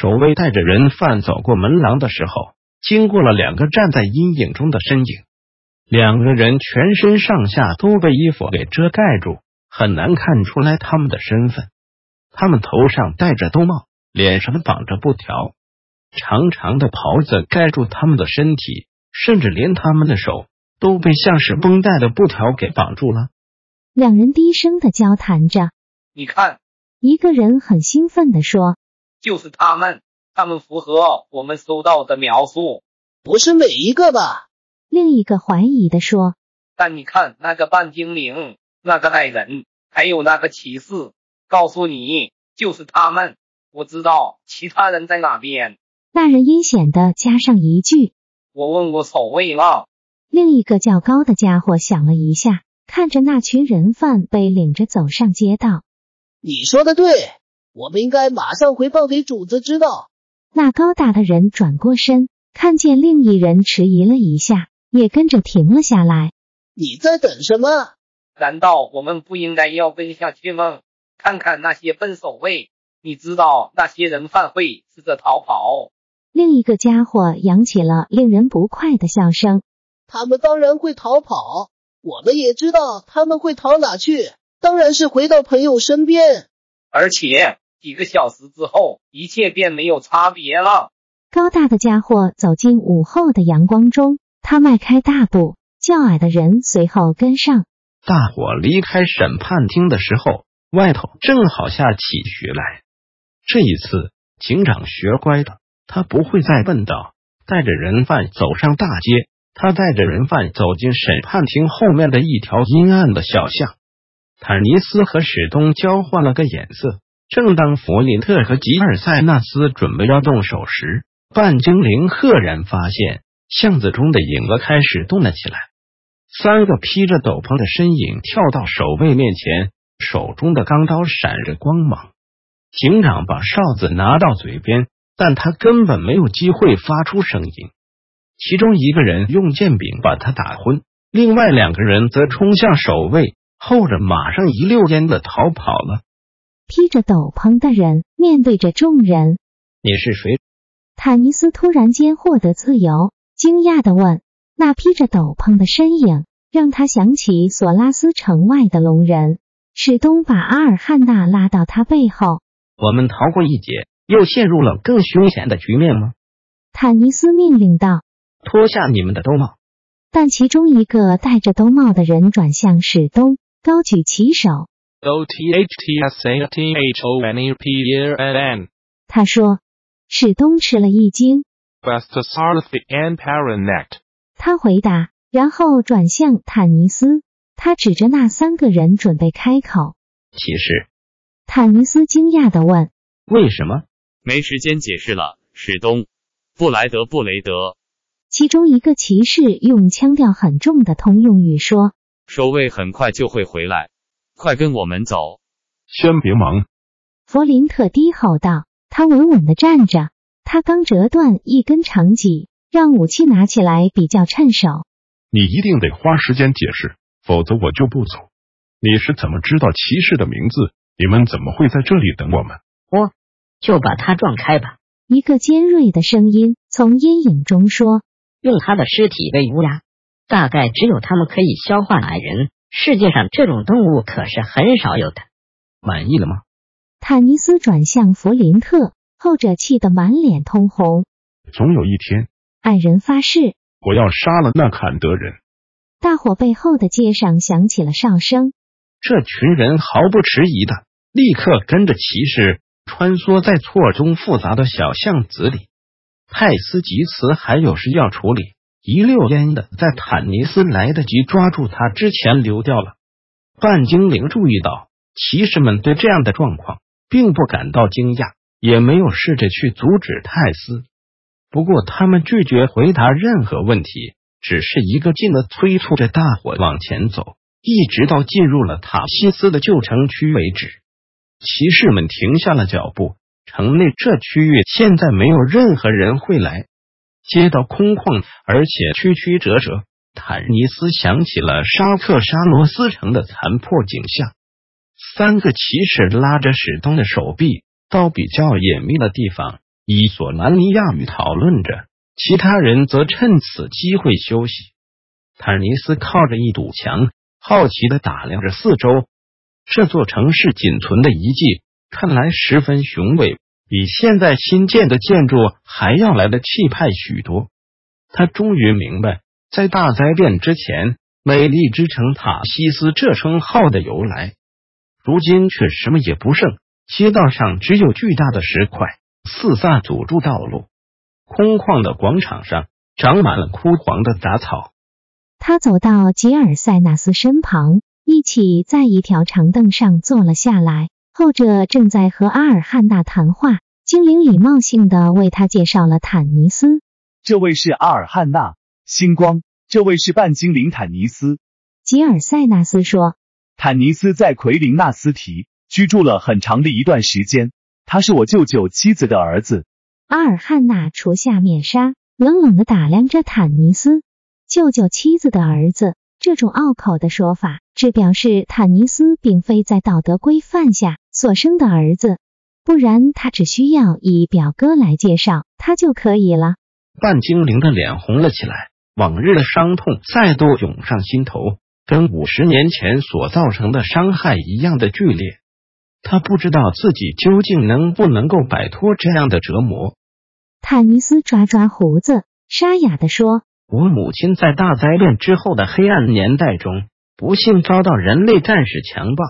守卫带着人犯走过门廊的时候，经过了两个站在阴影中的身影。两个人全身上下都被衣服给遮盖住，很难看出来他们的身份。他们头上戴着兜帽，脸上绑着布条，长长的袍子盖住他们的身体，甚至连他们的手都被像是绷带的布条给绑住了。两人低声的交谈着，你看，一个人很兴奋的说。就是他们，他们符合我们收到的描述，不是每一个吧？另一个怀疑的说。但你看那个半精灵，那个矮人，还有那个骑士，告诉你，就是他们。我知道其他人在哪边。那人阴险的加上一句：“我问过守卫了。”另一个较高的家伙想了一下，看着那群人犯被领着走上街道。你说的对。我们应该马上回报给主子知道。那高大的人转过身，看见另一人迟疑了一下，也跟着停了下来。你在等什么？难道我们不应该要跟下去吗？看看那些笨守卫，你知道那些人犯会试着逃跑。另一个家伙扬起了令人不快的笑声。他们当然会逃跑，我们也知道他们会逃哪去，当然是回到朋友身边。而且几个小时之后，一切便没有差别了。高大的家伙走进午后的阳光中，他迈开大步，较矮的人随后跟上。大伙离开审判厅的时候，外头正好下起雪来。这一次，警长学乖了，他不会再笨到带着人犯走上大街。他带着人犯走进审判厅后面的一条阴暗的小巷。坦尼斯和史东交换了个眼色。正当弗林特和吉尔塞纳斯准备要动手时，半精灵赫然发现巷子中的影子开始动了起来。三个披着斗篷的身影跳到守卫面前，手中的钢刀闪着光芒。警长把哨子拿到嘴边，但他根本没有机会发出声音。其中一个人用剑柄把他打昏，另外两个人则冲向守卫。后者马上一溜烟的逃跑了。披着斗篷的人面对着众人：“你是谁？”坦尼斯突然间获得自由，惊讶的问：“那披着斗篷的身影让他想起索拉斯城外的龙人。”史东把阿尔汉娜拉到他背后：“我们逃过一劫，又陷入了更凶险的局面吗？”坦尼斯命令道：“脱下你们的兜帽。”但其中一个戴着兜帽的人转向史东。高举起手。他说：“史东吃了一惊。” Best s a r t h and p a r e n e t 他回答，然后转向坦尼斯。他指着那三个人，准备开口。骑士。坦尼斯惊讶的问：“为什么？”没时间解释了，史东。布莱德·布雷德。其中一个骑士用腔调很重的通用语说。守卫很快就会回来，快跟我们走！先别忙。弗林特低吼道：“他稳稳的站着，他刚折断一根长戟，让武器拿起来比较趁手。你一定得花时间解释，否则我就不走。你是怎么知道骑士的名字？你们怎么会在这里等我们？我就把他撞开吧。”一个尖锐的声音从阴影中说：“用他的尸体喂乌鸦。”大概只有他们可以消化矮人，世界上这种动物可是很少有的。满意了吗？坦尼斯转向弗林特，后者气得满脸通红。总有一天，矮人发誓，我要杀了那坎德人。大火背后的街上响起了哨声，这群人毫不迟疑的立刻跟着骑士穿梭在错综复杂的小巷子里。泰斯吉茨还有事要处理。一溜烟的在坦尼斯来得及抓住他之前溜掉了。半精灵注意到骑士们对这样的状况并不感到惊讶，也没有试着去阻止泰斯。不过，他们拒绝回答任何问题，只是一个劲的催促着大伙往前走，一直到进入了塔西斯的旧城区为止。骑士们停下了脚步，城内这区域现在没有任何人会来。街道空旷，而且曲曲折折。坦尼斯想起了沙克沙罗斯城的残破景象。三个骑士拉着史东的手臂，到比较隐秘的地方，以索兰尼亚语讨论着。其他人则趁此机会休息。坦尼斯靠着一堵墙，好奇的打量着四周。这座城市仅存的遗迹看来十分雄伟，比现在新建的建筑还要来的气派许多。他终于明白。在大灾变之前，美丽之城塔西斯这称号的由来，如今却什么也不剩。街道上只有巨大的石块四散阻住道路，空旷的广场上长满了枯黄的杂草。他走到吉尔塞纳斯身旁，一起在一条长凳上坐了下来。后者正在和阿尔汉娜谈话。精灵礼貌性的为他介绍了坦尼斯，这位是阿尔汉娜。星光，这位是半精灵坦尼斯。吉尔塞纳斯说：“坦尼斯在奎林纳斯提居住了很长的一段时间，他是我舅舅妻子的儿子。”阿尔汉娜除下面纱，冷冷的打量着坦尼斯。舅舅妻子的儿子，这种拗口的说法，只表示坦尼斯并非在道德规范下所生的儿子，不然他只需要以表哥来介绍他就可以了。半精灵的脸红了起来。往日的伤痛再度涌上心头，跟五十年前所造成的伤害一样的剧烈。他不知道自己究竟能不能够摆脱这样的折磨。坦尼斯抓抓胡子，沙哑的说：“我母亲在大灾变之后的黑暗年代中，不幸遭到人类战士强暴。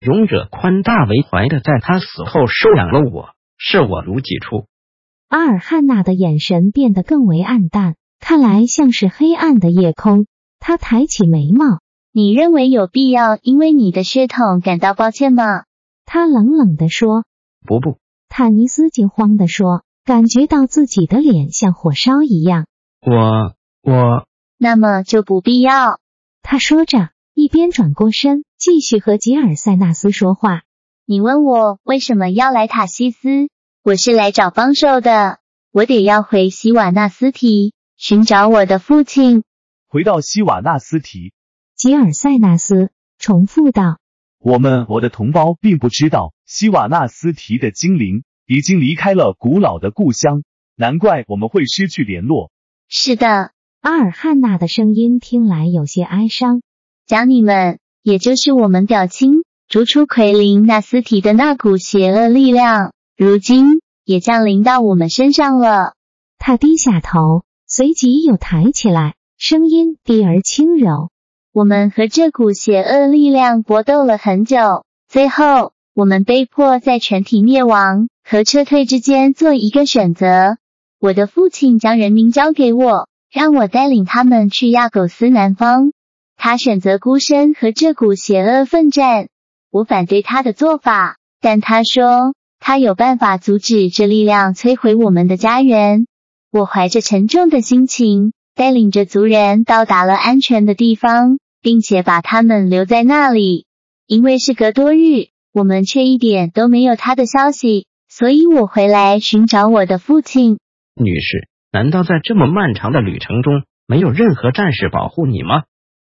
勇者宽大为怀的在他死后收养了我，视我如己出。”阿尔汉娜的眼神变得更为暗淡。看来像是黑暗的夜空。他抬起眉毛：“你认为有必要因为你的血统感到抱歉吗？”他冷冷的说：“不不。”坦尼斯惊慌的说，感觉到自己的脸像火烧一样。“我我……那么就不必要。”他说着，一边转过身，继续和吉尔塞纳斯说话。“你问我为什么要来塔西斯？我是来找帮手的。我得要回西瓦纳斯提。”寻找我的父亲，回到西瓦纳斯提。吉尔塞纳斯重复道：“我们，我的同胞，并不知道西瓦纳斯提的精灵已经离开了古老的故乡，难怪我们会失去联络。”是的，阿尔汉娜的声音听来有些哀伤。讲你们，也就是我们表亲逐出奎林纳斯提的那股邪恶力量，如今也降临到我们身上了。他低下头。随即又抬起来，声音低而轻柔。我们和这股邪恶力量搏斗了很久，最后我们被迫在全体灭亡和撤退之间做一个选择。我的父亲将人民交给我，让我带领他们去亚狗斯南方。他选择孤身和这股邪恶奋战。我反对他的做法，但他说他有办法阻止这力量摧毁我们的家园。我怀着沉重的心情，带领着族人到达了安全的地方，并且把他们留在那里。因为事隔多日，我们却一点都没有他的消息，所以我回来寻找我的父亲。女士，难道在这么漫长的旅程中，没有任何战士保护你吗？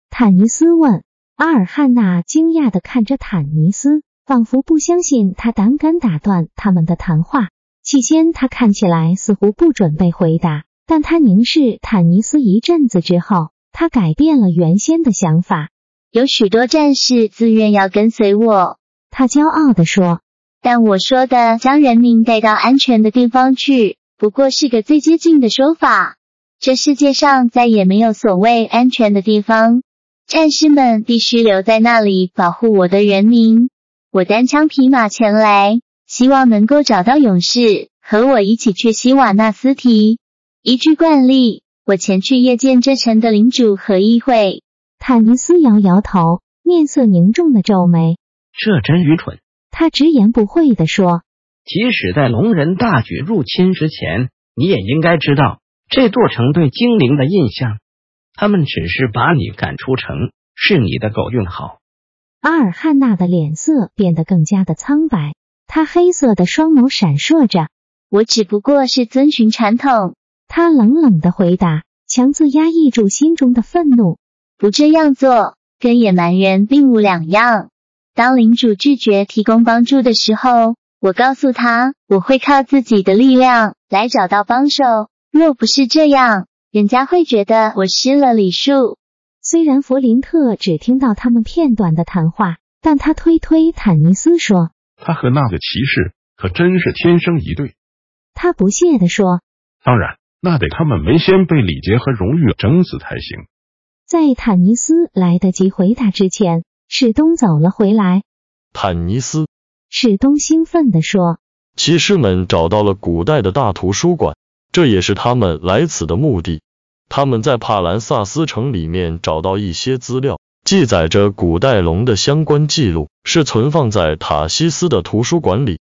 坦尼斯问。阿尔汉娜惊讶的看着坦尼斯，仿佛不相信他胆敢打断他们的谈话。期间，他看起来似乎不准备回答，但他凝视坦尼斯一阵子之后，他改变了原先的想法。有许多战士自愿要跟随我，他骄傲地说。但我说的将人民带到安全的地方去，不过是个最接近的说法。这世界上再也没有所谓安全的地方，战士们必须留在那里保护我的人民。我单枪匹马前来。希望能够找到勇士和我一起去西瓦纳斯提。依据惯例，我前去夜见这城的领主和议会。坦尼斯摇摇头，面色凝重的皱眉。这真愚蠢！他直言不讳地说：“即使在龙人大举入侵之前，你也应该知道这座城对精灵的印象。他们只是把你赶出城，是你的狗运好。”阿尔汉娜的脸色变得更加的苍白，他黑色的双眸闪烁着。我只不过是遵循传统，他冷冷的回答，强自压抑住心中的愤怒。不这样做，跟野蛮人并无两样。当领主拒绝提供帮助的时候，我告诉他我会靠自己的力量来找到帮手。若不是这样，人家会觉得我失了礼数。虽然弗林特只听到他们片段的谈话，但他推推坦尼斯说：“他和那个骑士可真是天生一对。”他不屑地说：“当然，那得他们没先被礼节和荣誉整死才行。”在坦尼斯来得及回答之前，史东走了回来。坦尼斯，史东兴奋地说：“骑士们找到了古代的大图书馆，这也是他们来此的目的。他们在帕兰萨斯城里面找到一些资料，记载着古代龙的相关记录，是存放在塔西斯的图书馆里。”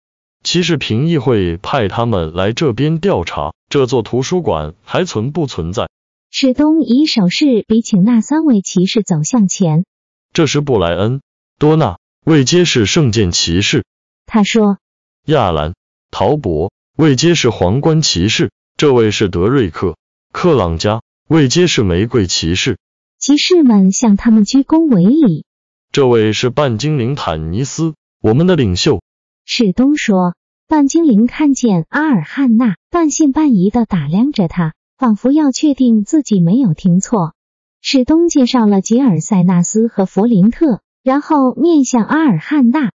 骑士评议会派他们来这边调查这座图书馆还存不存在。史东以手势比请那三位骑士走向前。这是布莱恩、多纳，未接是圣剑骑士。他说：“亚兰、陶博，未接是皇冠骑士。这位是德瑞克、克朗加，未接是玫瑰骑士。”骑士们向他们鞠躬为礼。这位是半精灵坦尼斯，我们的领袖。史东说：“半精灵看见阿尔汉娜，半信半疑的打量着他，仿佛要确定自己没有听错。”史东介绍了吉尔塞纳斯和弗林特，然后面向阿尔汉娜。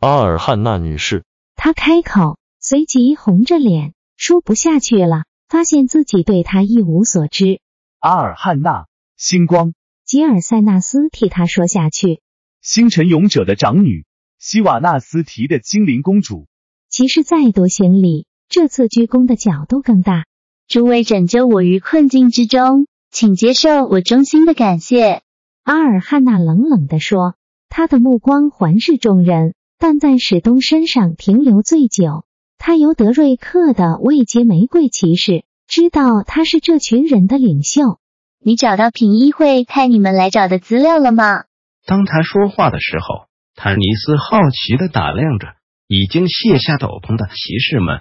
阿尔汉娜女士，她开口，随即红着脸说不下去了，发现自己对她一无所知。阿尔汉娜，星光。吉尔塞纳斯替她说下去。星辰勇者的长女。希瓦纳斯提的精灵公主，骑士再度行礼，这次鞠躬的角度更大。诸位拯救我于困境之中，请接受我衷心的感谢。阿尔汉娜冷冷地说，他的目光环视众人，但在史东身上停留最久。他由德瑞克的未接玫瑰骑士知道他是这群人的领袖。你找到评议会派你们来找的资料了吗？当他说话的时候。坦尼斯好奇的打量着已经卸下斗篷的骑士们。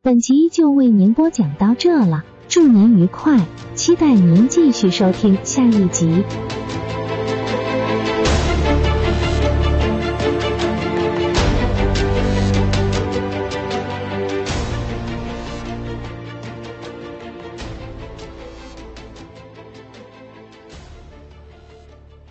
本集就为您播讲到这了，祝您愉快，期待您继续收听下一集。